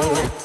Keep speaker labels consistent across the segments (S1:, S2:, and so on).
S1: go.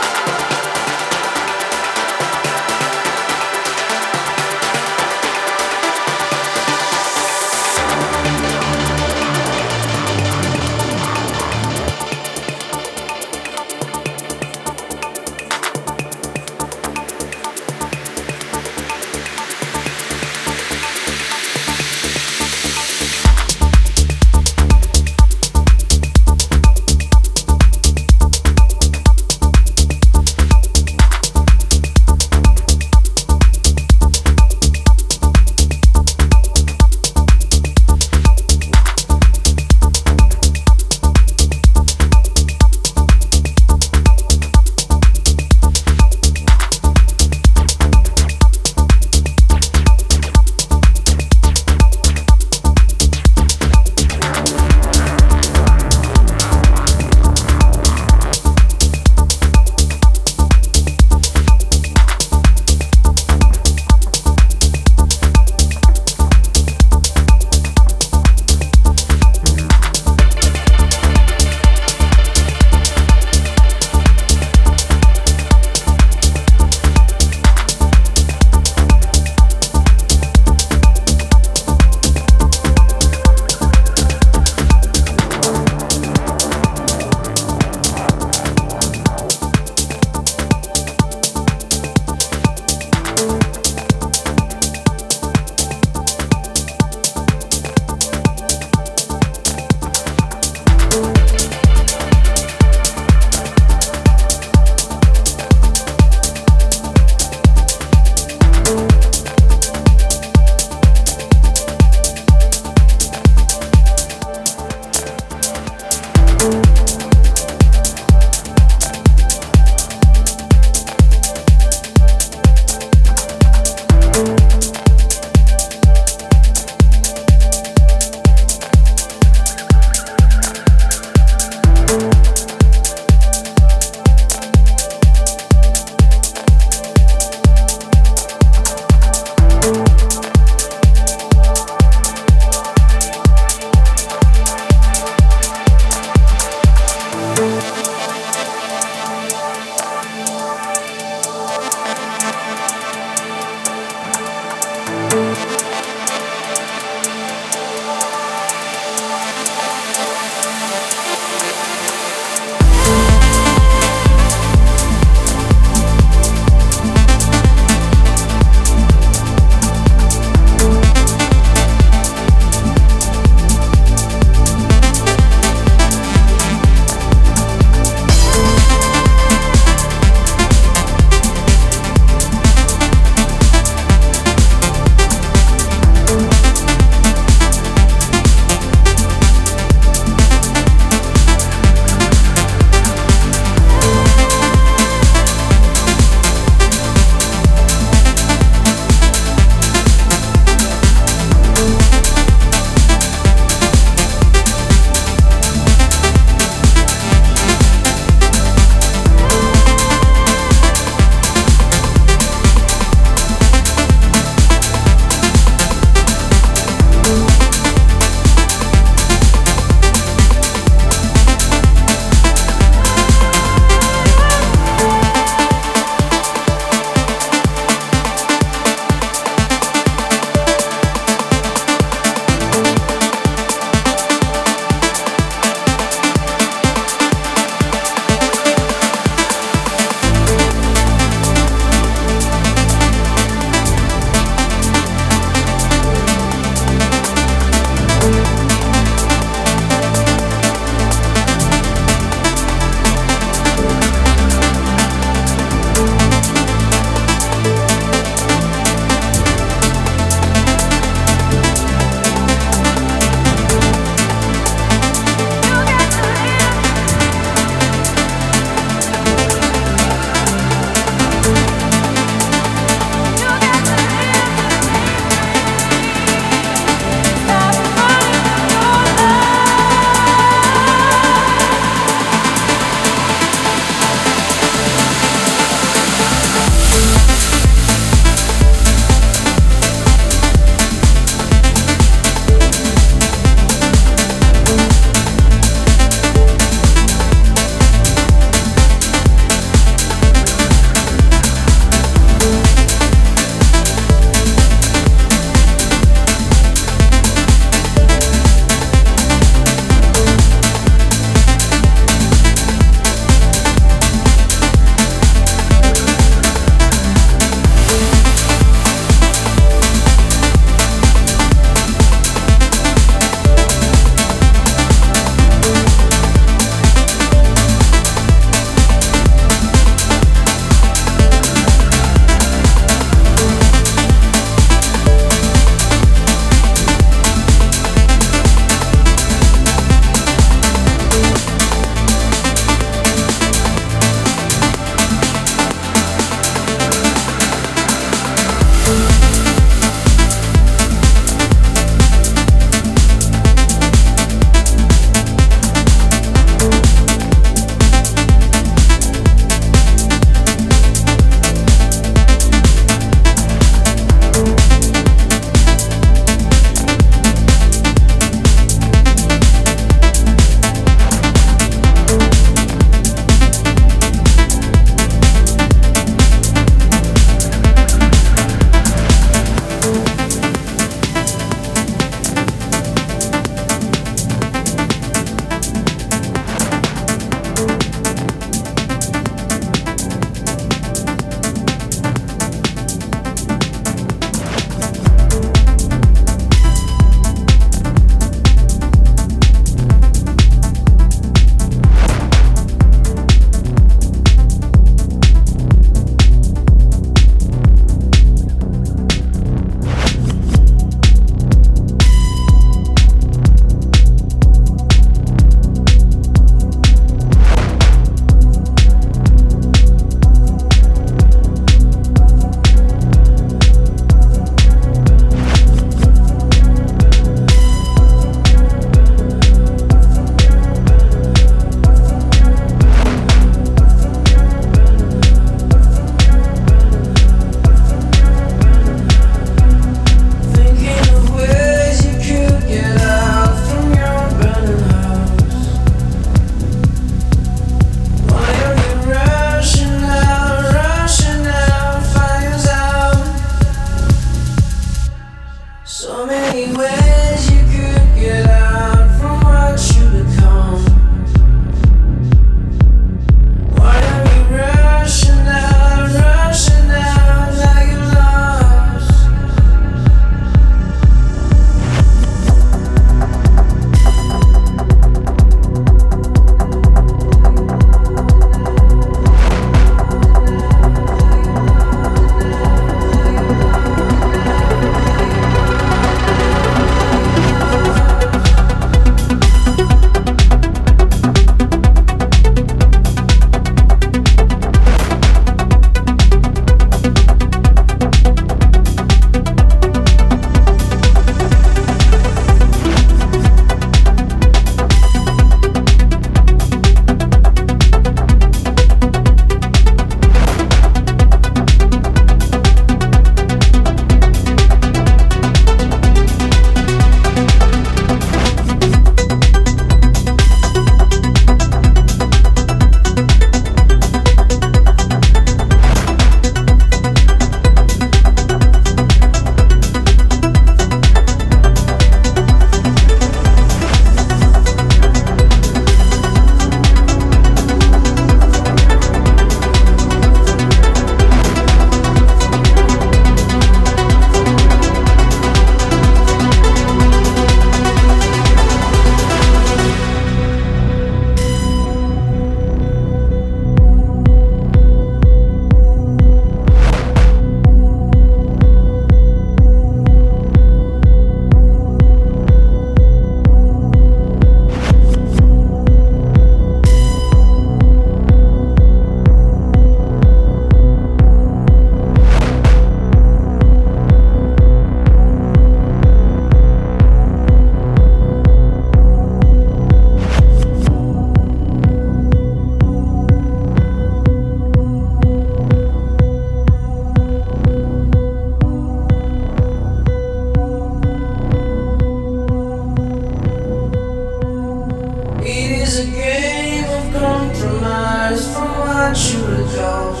S2: Jones.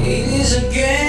S2: It is a game.